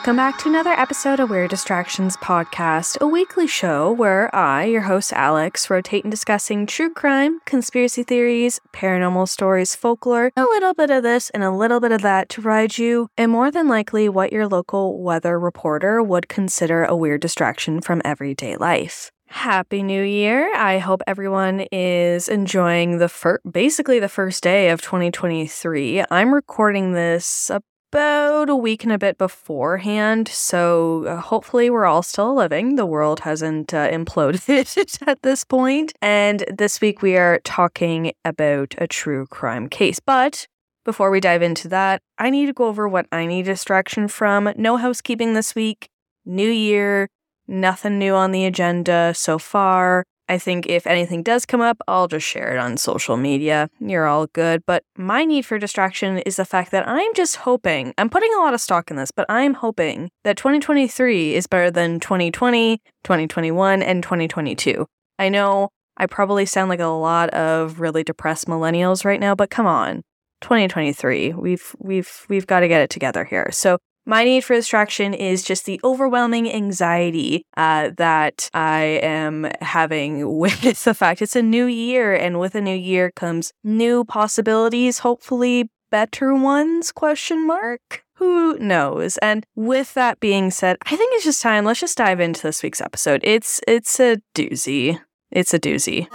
Welcome back to another episode of Weird Distractions Podcast, a weekly show where I, your host Alex, rotate in discussing true crime, conspiracy theories, paranormal stories, folklore, a little bit of this and a little bit of that to ride you, and more than likely what your local weather reporter would consider a weird distraction from everyday life. Happy New Year. I hope everyone is enjoying the fir- basically the first day of 2023. I'm recording this about a week and a bit beforehand, so uh, hopefully we're all still living. The world hasn't uh, imploded at this point. And this week we are talking about a true crime case. But before we dive into that, I need to go over what I need distraction from. No housekeeping this week. New year, nothing new on the agenda so far. I think if anything does come up, I'll just share it on social media. You're all good. But my need for distraction is the fact that I'm just hoping, I'm putting a lot of stock in this, but I'm hoping that 2023 is better than 2020, 2021, and 2022. I know I probably sound like a lot of really depressed millennials right now, but come on. 2023. We've we've we've got to get it together here. So my need for distraction is just the overwhelming anxiety uh, that I am having with the fact it's a new year, and with a new year comes new possibilities, hopefully better ones? Question mark. Who knows? And with that being said, I think it's just time. Let's just dive into this week's episode. It's it's a doozy. It's a doozy.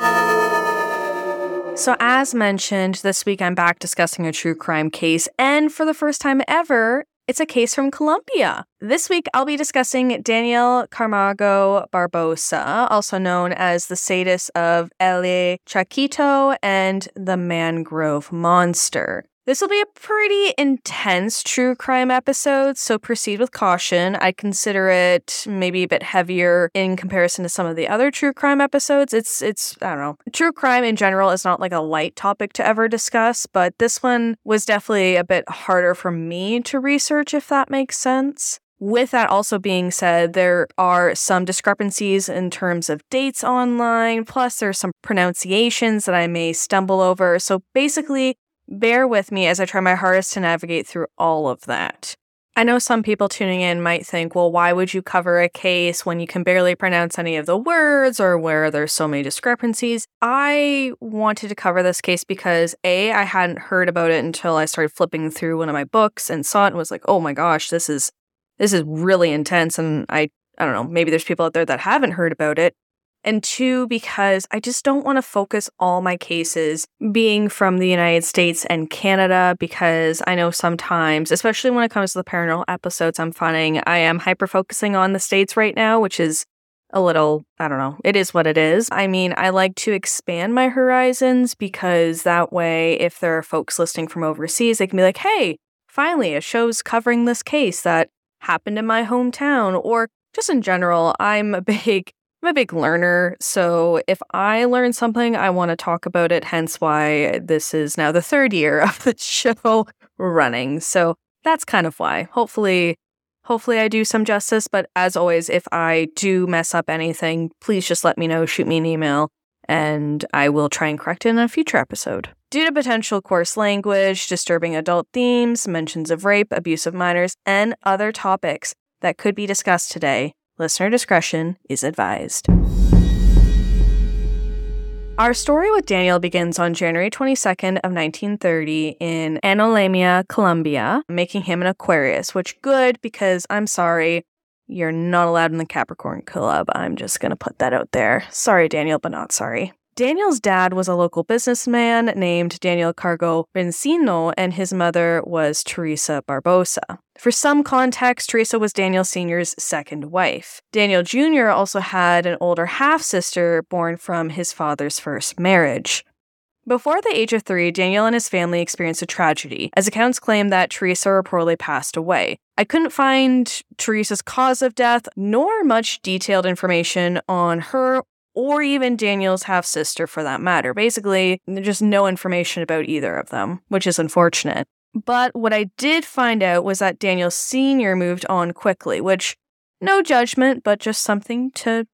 So, as mentioned, this week I'm back discussing a true crime case, and for the first time ever, it's a case from Colombia. This week, I'll be discussing Daniel Camargo Barbosa, also known as the sadist of El Charquito and the Mangrove Monster. This will be a pretty intense true crime episode, so proceed with caution. I consider it maybe a bit heavier in comparison to some of the other true crime episodes. It's it's I don't know. True crime in general is not like a light topic to ever discuss, but this one was definitely a bit harder for me to research if that makes sense. With that also being said, there are some discrepancies in terms of dates online, plus there's some pronunciations that I may stumble over. So basically, bear with me as I try my hardest to navigate through all of that. I know some people tuning in might think, well, why would you cover a case when you can barely pronounce any of the words or where there's so many discrepancies? I wanted to cover this case because A, I hadn't heard about it until I started flipping through one of my books and saw it and was like, oh my gosh, this is this is really intense and I I don't know, maybe there's people out there that haven't heard about it and two, because I just don't want to focus all my cases being from the United States and Canada, because I know sometimes, especially when it comes to the paranormal episodes I'm finding, I am hyper focusing on the States right now, which is a little, I don't know, it is what it is. I mean, I like to expand my horizons because that way, if there are folks listening from overseas, they can be like, hey, finally, a show's covering this case that happened in my hometown, or just in general, I'm a big I'm a big learner, so if I learn something, I want to talk about it, hence why this is now the third year of the show running. So that's kind of why. Hopefully, hopefully I do some justice, but as always, if I do mess up anything, please just let me know, shoot me an email, and I will try and correct it in a future episode. Due to potential coarse language, disturbing adult themes, mentions of rape, abuse of minors, and other topics that could be discussed today, Listener discretion is advised. Our story with Daniel begins on January 22nd of 1930 in Anolaima, Colombia, making him an Aquarius, which good because I'm sorry, you're not allowed in the Capricorn Club. I'm just going to put that out there. Sorry, Daniel, but not sorry. Daniel's dad was a local businessman named Daniel Cargo Bencino, and his mother was Teresa Barbosa. For some context, Teresa was Daniel Sr.'s second wife. Daniel Jr. also had an older half sister born from his father's first marriage. Before the age of three, Daniel and his family experienced a tragedy, as accounts claim that Teresa reportedly passed away. I couldn't find Teresa's cause of death, nor much detailed information on her or even Daniel's half sister for that matter. Basically, just no information about either of them, which is unfortunate. But what I did find out was that Daniel Sr. moved on quickly, which, no judgment, but just something to,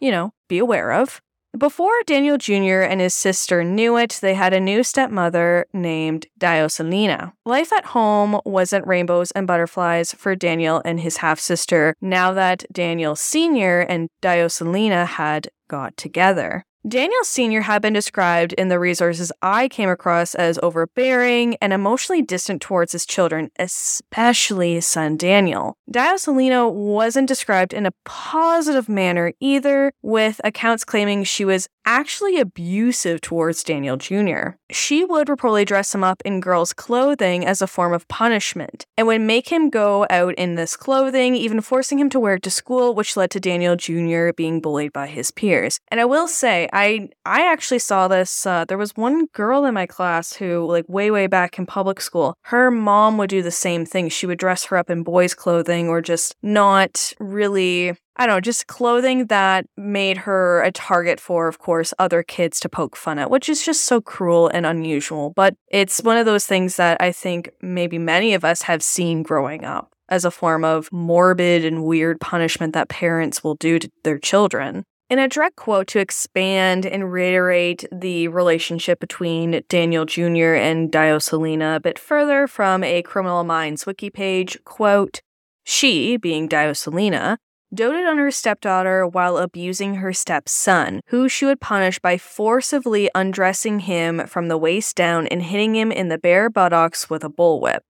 you know, be aware of. Before Daniel Jr. and his sister knew it, they had a new stepmother named Dioselina. Life at home wasn't rainbows and butterflies for Daniel and his half sister now that Daniel Sr. and Dioselina had got together. Daniel Sr. had been described in the resources I came across as overbearing and emotionally distant towards his children, especially his son Daniel. Dioselina wasn't described in a positive manner either, with accounts claiming she was actually abusive towards Daniel Jr. She would reportedly dress him up in girls' clothing as a form of punishment and would make him go out in this clothing, even forcing him to wear it to school, which led to Daniel Jr. being bullied by his peers. And I will say, I I actually saw this. Uh, there was one girl in my class who, like way way back in public school, her mom would do the same thing. She would dress her up in boys' clothing or just not really I don't know, just clothing that made her a target for, of course, other kids to poke fun at, which is just so cruel and unusual. But it's one of those things that I think maybe many of us have seen growing up as a form of morbid and weird punishment that parents will do to their children. In a direct quote to expand and reiterate the relationship between Daniel Jr. and Dioselina a bit further from a Criminal Minds wiki page, quote, she, being Dioselina, doted on her stepdaughter while abusing her stepson, who she would punish by forcibly undressing him from the waist down and hitting him in the bare buttocks with a bullwhip.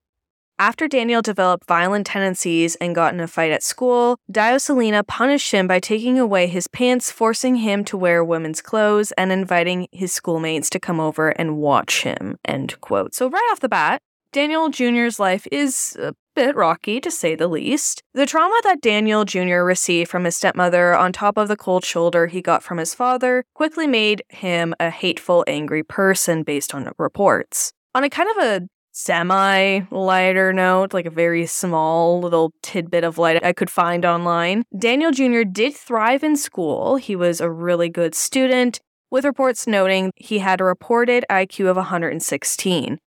After Daniel developed violent tendencies and got in a fight at school, Dioselina punished him by taking away his pants, forcing him to wear women's clothes, and inviting his schoolmates to come over and watch him. End quote. So right off the bat, Daniel Jr.'s life is bit rocky, to say the least. The trauma that Daniel Jr. received from his stepmother, on top of the cold shoulder he got from his father, quickly made him a hateful, angry person based on reports. On a kind of a semi lighter note, like a very small little tidbit of light I could find online, Daniel Jr. did thrive in school. He was a really good student, with reports noting he had a reported IQ of 116.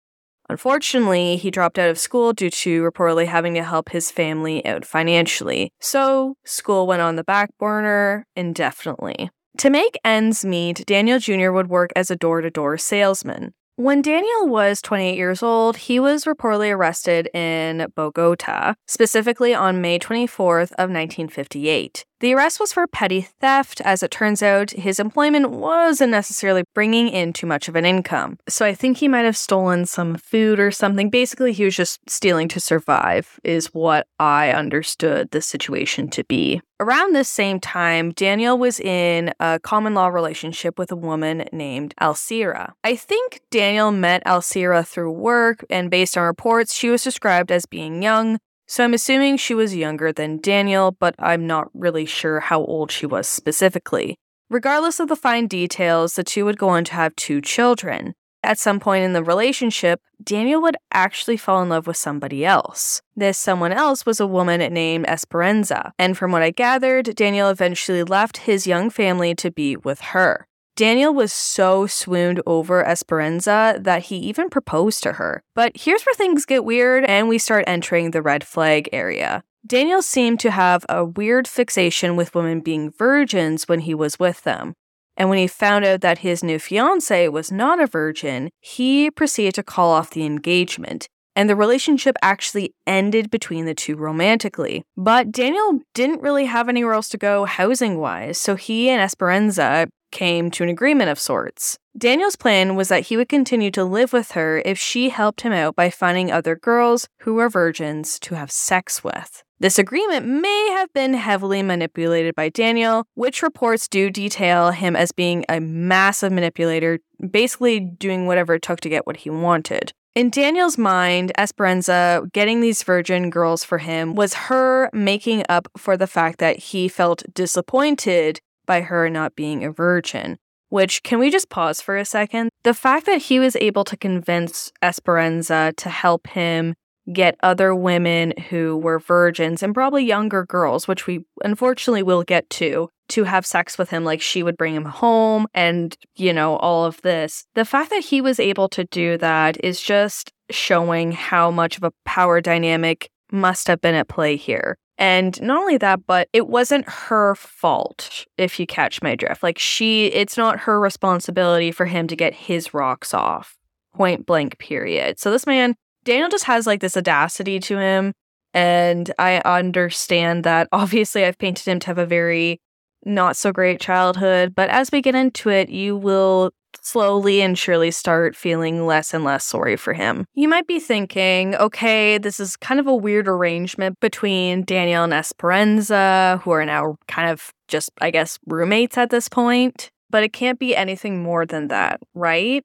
Unfortunately, he dropped out of school due to reportedly having to help his family out financially, so school went on the back burner indefinitely. To make ends meet, Daniel Jr. would work as a door to door salesman. When Daniel was 28 years old, he was reportedly arrested in Bogota, specifically on May 24th of 1958. The arrest was for petty theft. As it turns out, his employment wasn't necessarily bringing in too much of an income. So I think he might have stolen some food or something. Basically, he was just stealing to survive, is what I understood the situation to be. Around this same time, Daniel was in a common law relationship with a woman named Alcira. I think Daniel met Alcira through work, and based on reports, she was described as being young, so I'm assuming she was younger than Daniel, but I'm not really sure how old she was specifically. Regardless of the fine details, the two would go on to have two children. At some point in the relationship, Daniel would actually fall in love with somebody else. This someone else was a woman named Esperanza, and from what I gathered, Daniel eventually left his young family to be with her. Daniel was so swooned over Esperanza that he even proposed to her. But here's where things get weird and we start entering the red flag area. Daniel seemed to have a weird fixation with women being virgins when he was with them. And when he found out that his new fiancee was not a virgin, he proceeded to call off the engagement. And the relationship actually ended between the two romantically. But Daniel didn't really have anywhere else to go housing wise, so he and Esperanza came to an agreement of sorts. Daniel's plan was that he would continue to live with her if she helped him out by finding other girls who were virgins to have sex with. This agreement may have been heavily manipulated by Daniel, which reports do detail him as being a massive manipulator, basically doing whatever it took to get what he wanted. In Daniel's mind, Esperanza getting these virgin girls for him was her making up for the fact that he felt disappointed by her not being a virgin. Which, can we just pause for a second? The fact that he was able to convince Esperanza to help him get other women who were virgins and probably younger girls, which we unfortunately will get to, to have sex with him. Like she would bring him home and, you know, all of this. The fact that he was able to do that is just showing how much of a power dynamic must have been at play here. And not only that, but it wasn't her fault, if you catch my drift. Like, she, it's not her responsibility for him to get his rocks off, point blank, period. So, this man, Daniel just has like this audacity to him. And I understand that obviously I've painted him to have a very not so great childhood. But as we get into it, you will slowly and surely start feeling less and less sorry for him. You might be thinking, okay, this is kind of a weird arrangement between Daniel and Esperanza, who are now kind of just, I guess, roommates at this point. But it can't be anything more than that, right?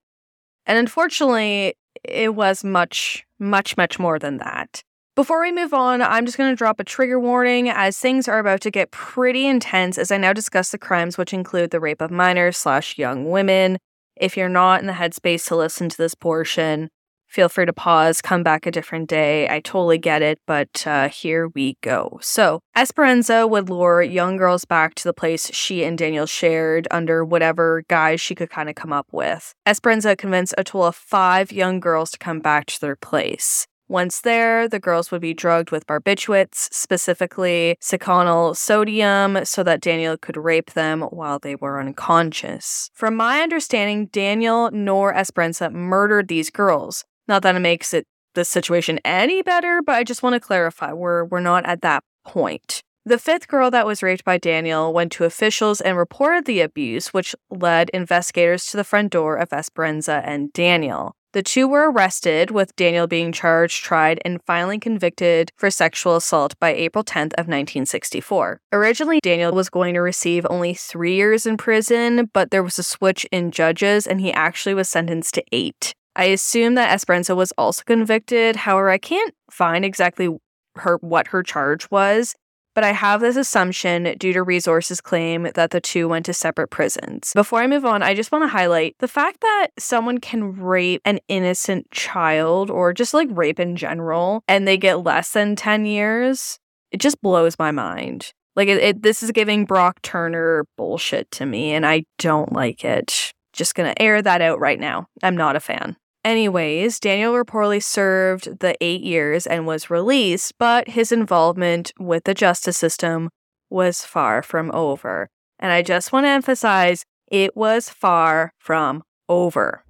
And unfortunately, it was much, much, much more than that. Before we move on, I'm just going to drop a trigger warning as things are about to get pretty intense as I now discuss the crimes which include the rape of minors slash young women, if you're not in the headspace to listen to this portion, feel free to pause, come back a different day. I totally get it, but uh, here we go. So, Esperanza would lure young girls back to the place she and Daniel shared under whatever guise she could kind of come up with. Esperanza convinced a total of five young girls to come back to their place. Once there, the girls would be drugged with barbiturates, specifically seconal sodium, so that Daniel could rape them while they were unconscious. From my understanding, Daniel nor Esperanza murdered these girls. Not that it makes it the situation any better, but I just want to clarify we're we're not at that point. The fifth girl that was raped by Daniel went to officials and reported the abuse, which led investigators to the front door of Esperanza and Daniel. The two were arrested, with Daniel being charged, tried, and finally convicted for sexual assault by April 10th of 1964. Originally, Daniel was going to receive only three years in prison, but there was a switch in judges, and he actually was sentenced to eight. I assume that Esperanza was also convicted. However, I can't find exactly her what her charge was but I have this assumption due to resources claim that the two went to separate prisons. Before I move on, I just want to highlight the fact that someone can rape an innocent child or just like rape in general and they get less than 10 years. It just blows my mind. Like it, it this is giving Brock Turner bullshit to me and I don't like it. Just going to air that out right now. I'm not a fan. Anyways, Daniel reportedly served the eight years and was released, but his involvement with the justice system was far from over. And I just want to emphasize it was far from over.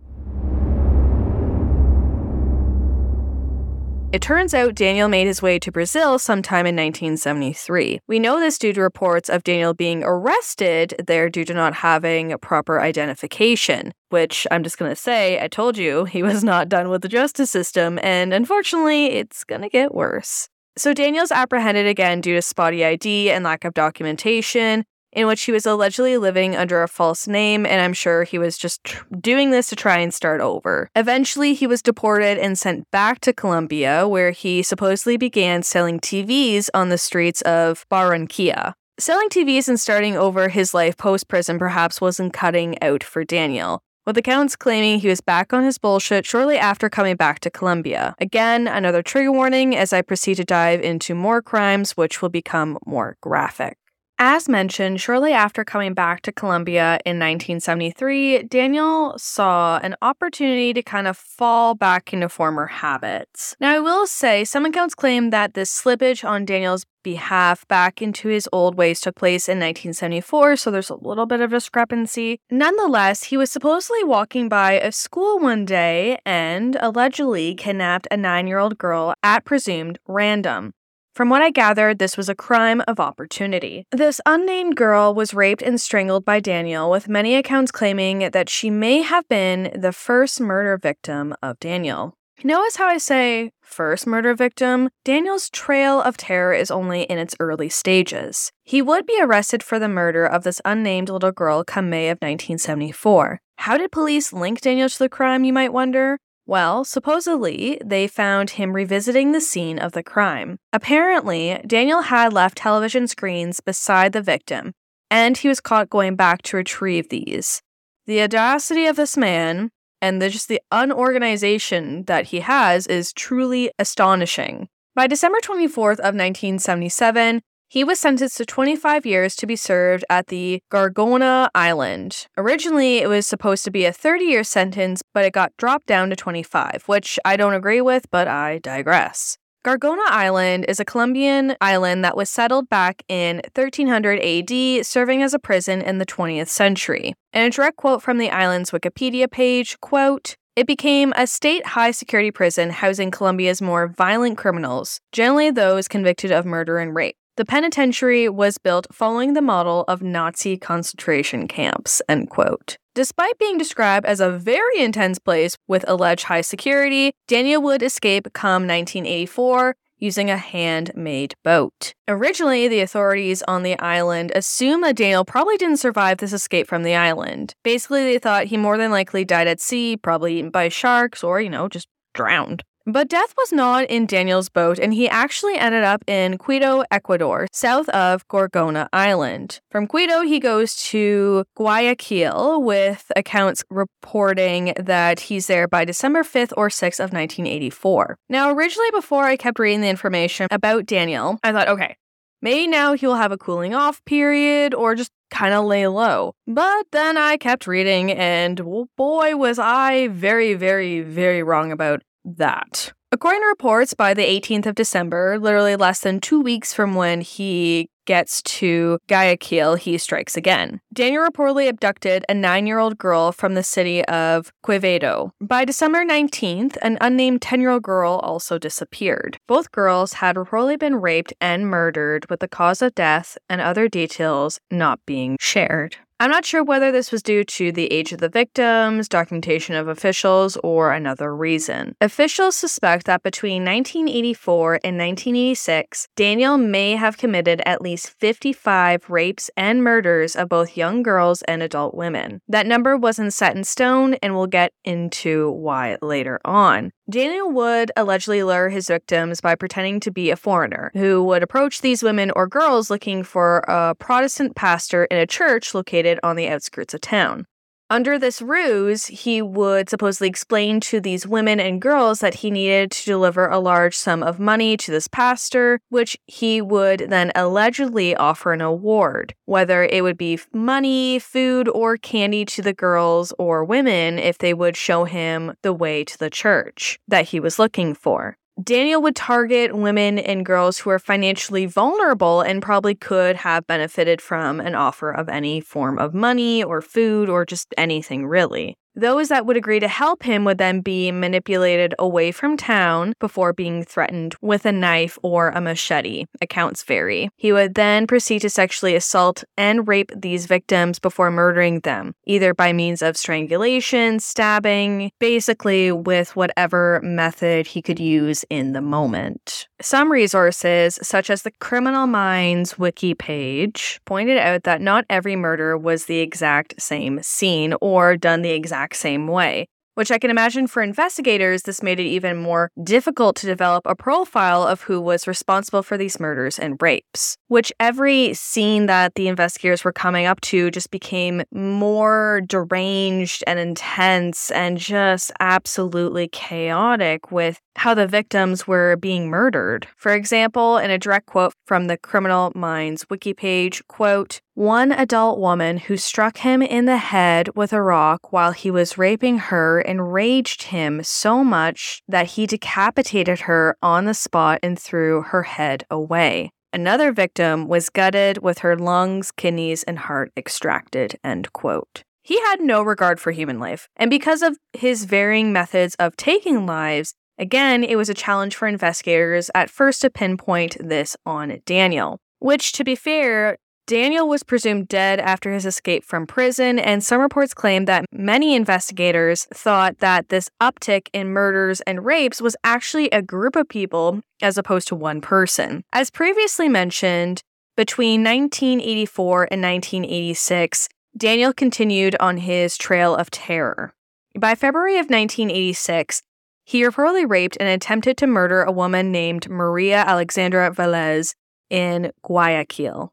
It turns out Daniel made his way to Brazil sometime in 1973. We know this due to reports of Daniel being arrested there due to not having proper identification, which I'm just going to say, I told you he was not done with the justice system, and unfortunately, it's going to get worse. So Daniel's apprehended again due to spotty ID and lack of documentation, in which he was allegedly living under a false name, and I'm sure he was just tr- doing this to try and start over. Eventually, he was deported and sent back to Colombia, where he supposedly began selling TVs on the streets of Barranquilla. Selling TVs and starting over his life post prison perhaps wasn't cutting out for Daniel with accounts claiming he was back on his bullshit shortly after coming back to Colombia. Again, another trigger warning as I proceed to dive into more crimes, which will become more graphic. As mentioned, shortly after coming back to Columbia in 1973, Daniel saw an opportunity to kind of fall back into former habits. Now, I will say some accounts claim that this slippage on Daniel's behalf back into his old ways took place in 1974, so there's a little bit of discrepancy. Nonetheless, he was supposedly walking by a school one day and allegedly kidnapped a nine year old girl at presumed random. From what I gathered, this was a crime of opportunity. This unnamed girl was raped and strangled by Daniel, with many accounts claiming that she may have been the first murder victim of Daniel. Notice how I say first murder victim? Daniel's trail of terror is only in its early stages. He would be arrested for the murder of this unnamed little girl come May of 1974. How did police link Daniel to the crime, you might wonder? Well, supposedly, they found him revisiting the scene of the crime. Apparently, Daniel had left television screens beside the victim, and he was caught going back to retrieve these. The audacity of this man and the, just the unorganization that he has is truly astonishing. By December 24th of 1977, He was sentenced to 25 years to be served at the Gorgona Island. Originally, it was supposed to be a 30 year sentence, but it got dropped down to 25, which I don't agree with, but I digress. Gorgona Island is a Colombian island that was settled back in 1300 AD, serving as a prison in the 20th century. In a direct quote from the island's Wikipedia page, quote, it became a state high security prison housing Colombia's more violent criminals, generally those convicted of murder and rape. The penitentiary was built following the model of Nazi concentration camps, end quote. Despite being described as a very intense place with alleged high security, Daniel would escape come 1984 using a handmade boat. Originally, the authorities on the island assumed that Daniel probably didn't survive this escape from the island. Basically, they thought he more than likely died at sea, probably eaten by sharks, or, you know, just drowned. But death was not in Daniel's boat, and he actually ended up in Quito, Ecuador, south of Gorgona Island. From Quito, he goes to Guayaquil, with accounts reporting that he's there by December 5th or 6th of 1984. Now, originally, before I kept reading the information about Daniel, I thought, okay, maybe now he'll have a cooling off period or just kind of lay low. But then I kept reading, and boy, was I very, very, very wrong about that. According to reports, by the 18th of December, literally less than two weeks from when he gets to Guayaquil, he strikes again. Daniel reportedly abducted a nine year old girl from the city of Quevedo. By December 19th, an unnamed 10 year old girl also disappeared. Both girls had reportedly been raped and murdered, with the cause of death and other details not being shared. I'm not sure whether this was due to the age of the victims, documentation of officials, or another reason. Officials suspect that between 1984 and 1986, Daniel may have committed at least 55 rapes and murders of both young girls and adult women. That number wasn't set in stone, and we'll get into why later on. Daniel would allegedly lure his victims by pretending to be a foreigner who would approach these women or girls looking for a Protestant pastor in a church located on the outskirts of town. Under this ruse, he would supposedly explain to these women and girls that he needed to deliver a large sum of money to this pastor, which he would then allegedly offer an award, whether it would be money, food, or candy to the girls or women if they would show him the way to the church that he was looking for. Daniel would target women and girls who are financially vulnerable and probably could have benefited from an offer of any form of money or food or just anything really. Those that would agree to help him would then be manipulated away from town before being threatened with a knife or a machete. Accounts vary. He would then proceed to sexually assault and rape these victims before murdering them, either by means of strangulation, stabbing, basically with whatever method he could use in the moment. Some resources, such as the Criminal Minds wiki page, pointed out that not every murder was the exact same scene or done the exact exact same way which I can imagine for investigators, this made it even more difficult to develop a profile of who was responsible for these murders and rapes. Which every scene that the investigators were coming up to just became more deranged and intense and just absolutely chaotic with how the victims were being murdered. For example, in a direct quote from the Criminal Minds wiki page, quote, one adult woman who struck him in the head with a rock while he was raping her enraged him so much that he decapitated her on the spot and threw her head away. Another victim was gutted with her lungs, kidneys, and heart extracted. End quote. He had no regard for human life, and because of his varying methods of taking lives, again, it was a challenge for investigators at first to pinpoint this on Daniel. Which, to be fair, Daniel was presumed dead after his escape from prison, and some reports claim that many investigators thought that this uptick in murders and rapes was actually a group of people as opposed to one person. As previously mentioned, between 1984 and 1986, Daniel continued on his trail of terror. By February of 1986, he reportedly raped and attempted to murder a woman named Maria Alexandra Velez in Guayaquil.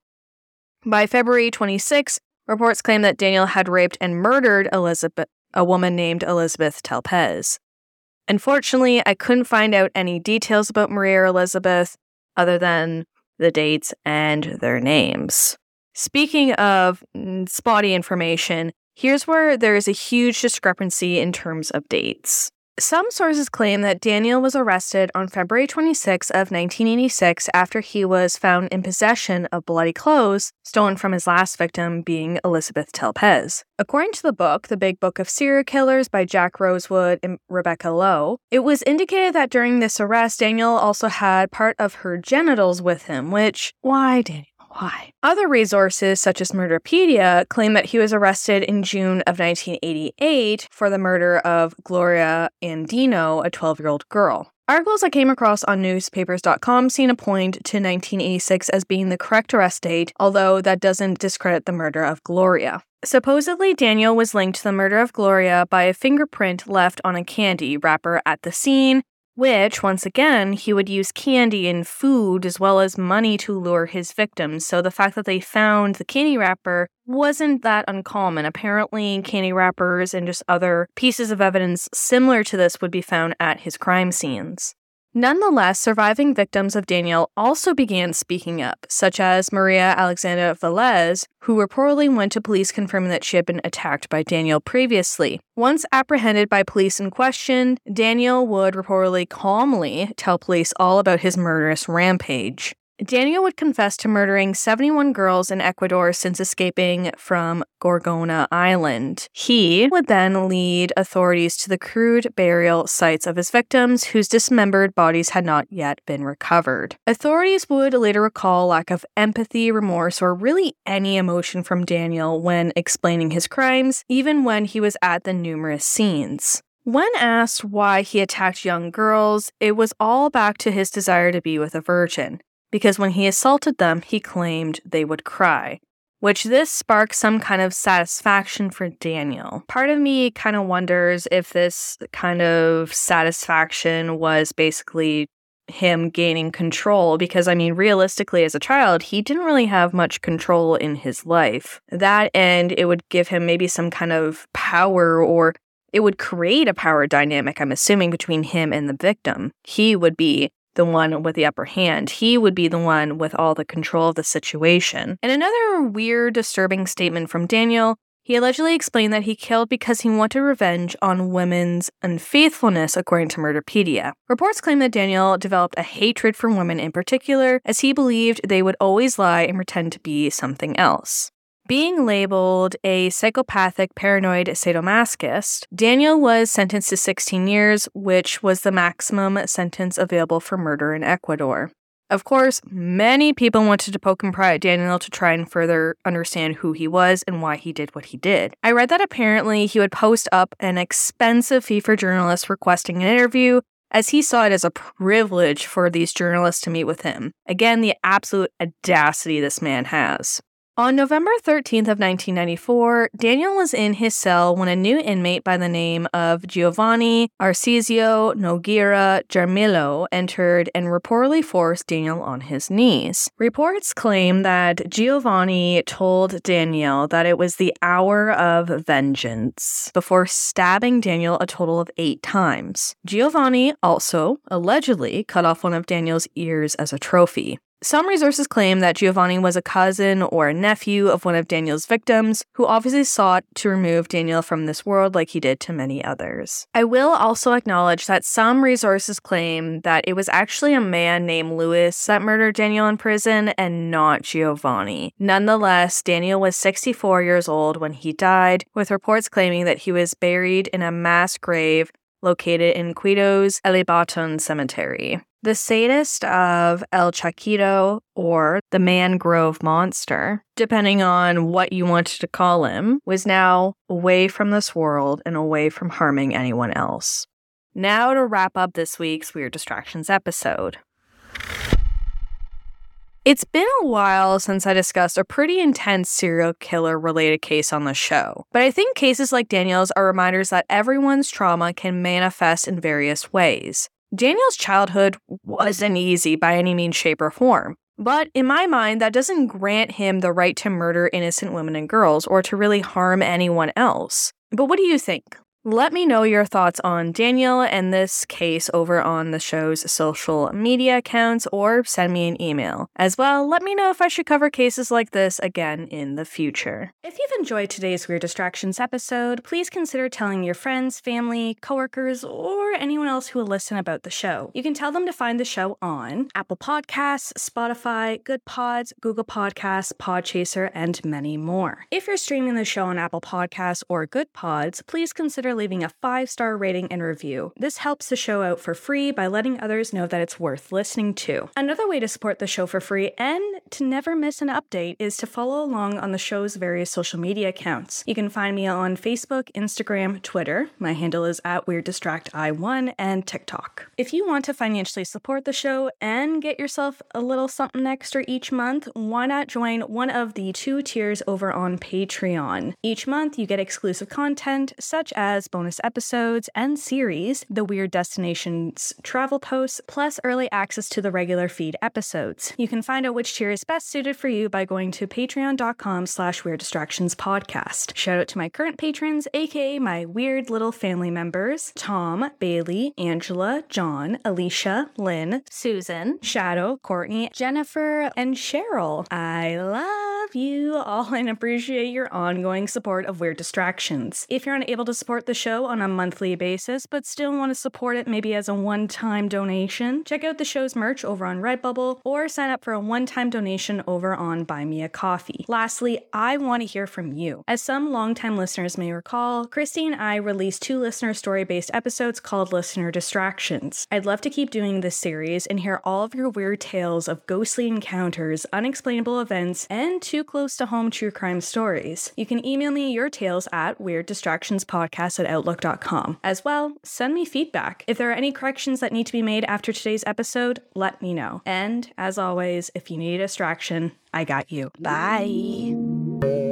By February 26, reports claim that Daniel had raped and murdered Elizabeth, a woman named Elizabeth Telpez. Unfortunately, I couldn't find out any details about Maria or Elizabeth other than the dates, and their names. Speaking of spotty information, here's where there is a huge discrepancy in terms of dates. Some sources claim that Daniel was arrested on February 26 of 1986 after he was found in possession of bloody clothes stolen from his last victim being Elizabeth Telpez. According to the book, The Big Book of Serial Killers by Jack Rosewood and Rebecca Lowe, it was indicated that during this arrest Daniel also had part of her genitals with him, which why Daniel? Why? Other resources, such as Murderpedia, claim that he was arrested in June of 1988 for the murder of Gloria Andino, a 12 year old girl. Articles I came across on newspapers.com seem to point to 1986 as being the correct arrest date, although that doesn't discredit the murder of Gloria. Supposedly, Daniel was linked to the murder of Gloria by a fingerprint left on a candy wrapper at the scene, which, once again, he would use candy and food as well as money to lure his victims. So the fact that they found the candy wrapper wasn't that uncommon. Apparently, candy wrappers and just other pieces of evidence similar to this would be found at his crime scenes. Nonetheless, surviving victims of Daniel also began speaking up, such as Maria Alexandra Velez, who reportedly went to police confirming that she had been attacked by Daniel previously. Once apprehended by police and questioned, Daniel would reportedly calmly tell police all about his murderous rampage. Daniel would confess to murdering 71 girls in Ecuador since escaping from Gorgona Island. He would then lead authorities to the crude burial sites of his victims, whose dismembered bodies had not yet been recovered. Authorities would later recall lack of empathy, remorse, or really any emotion from Daniel when explaining his crimes, even when he was at the numerous scenes. When asked why he attacked young girls, it was all back to his desire to be with a virgin because when he assaulted them, he claimed they would cry, which this sparked some kind of satisfaction for Daniel. Part of me kind of wonders if this kind of satisfaction was basically him gaining control because I mean realistically as a child he didn't really have much control in his life. That and it would give him maybe some kind of power or it would create a power dynamic I'm assuming between him and the victim. He would be the one with the upper hand. He would be the one with all the control of the situation. And another weird, disturbing statement from Daniel he allegedly explained that he killed because he wanted revenge on women's unfaithfulness, according to Murderpedia. Reports claim that Daniel developed a hatred for women in particular, as he believed they would always lie and pretend to be something else. Being labeled a psychopathic paranoid sadomasochist, Daniel was sentenced to 16 years, which was the maximum sentence available for murder in Ecuador. Of course, many people wanted to poke and pry at Daniel to try and further understand who he was and why he did what he did. I read that apparently he would post up an expensive fee for journalists requesting an interview, as he saw it as a privilege for these journalists to meet with him. Again, the absolute audacity this man has. On November 13th of 1994, Daniel was in his cell when a new inmate by the name of Giovanni Arcesio Nogueira Jaramillo entered and reportedly forced Daniel on his knees. Reports claim that Giovanni told Daniel that it was the hour of vengeance before stabbing Daniel a total of eight times. Giovanni also allegedly cut off one of Daniel's ears as a trophy. Some resources claim that Giovanni was a cousin or a nephew of one of Daniel's victims, who obviously sought to remove Daniel from this world like he did to many others. I will also acknowledge that some resources claim that it was actually a man named Lewis that murdered Daniel in prison and not Giovanni. Nonetheless, Daniel was 64 years old when he died, with reports claiming that he was buried in a mass grave located in Quito's Elibaton Cemetery. The sadist of El Charquito or the Mangrove Monster, depending on what you wanted to call him, was now away from this world and away from harming anyone else. Now to wrap up this week's Weird Distractions episode. It's been a while since I discussed a pretty intense serial killer related case on the show, but I think cases like Daniel's are reminders that everyone's trauma can manifest in various ways. Daniel's childhood wasn't easy by any means, shape, or form. But in my mind, that doesn't grant him the right to murder innocent women and girls or to really harm anyone else. But what do you think? Let me know your thoughts on Daniel and this case over on the show's social media accounts or send me an email. As well, let me know if I should cover cases like this again in the future. If you've enjoyed today's Weird Distractions episode, please consider telling your friends, family, coworkers, or anyone else who will listen about the show. You can tell them to find the show on Apple Podcasts, Spotify, Good Pods, Google Podcasts, Podchaser, and many more. If you're streaming the show on Apple Podcasts or Good Pods, please consider leaving a five star rating and review. This helps the show out for free by letting others know that it's worth listening to. Another way to support the show for free and to never miss an update is to follow along on the show's various social media accounts. You can find me on Facebook, Instagram, Twitter. My handle is at WeirdDistractI1 and TikTok. If you want to financially support the show and get yourself a little something extra each month, why not join one of the two tiers over on Patreon? Each month, you get exclusive content such as bonus episodes and series, the Weird Destinations travel posts, plus early access to the regular feed episodes. You can find out which tier is best suited for you by going to patreon.com slash weird distractions podcast. Shout out to my current patrons, aka my weird little family members, Tom, Bailey, Angela, John, Alicia, Lynn, Susan, Shadow, Courtney, Jennifer, and Cheryl. I love you all and appreciate your ongoing support of Weird Distractions. If you're unable to support the show on a monthly basis, but still want to support it maybe as a one time donation, check out the show's merch over on Redbubble or sign up for a one time donation over on Buy Me a Coffee. Lastly, I want to hear from you. As some longtime listeners may recall, Christy and I released two listener story based episodes called Listener Distractions. I'd love to keep doing this series and hear all of your weird tales of ghostly encounters, unexplainable events, and too close to home true crime stories. You can email me your tales at weirddistractionspodcast at outlook.com. As well, send me feedback. If there are any corrections that need to be made after today's episode, let me know. And as always, if you need a distraction, I got you. Bye.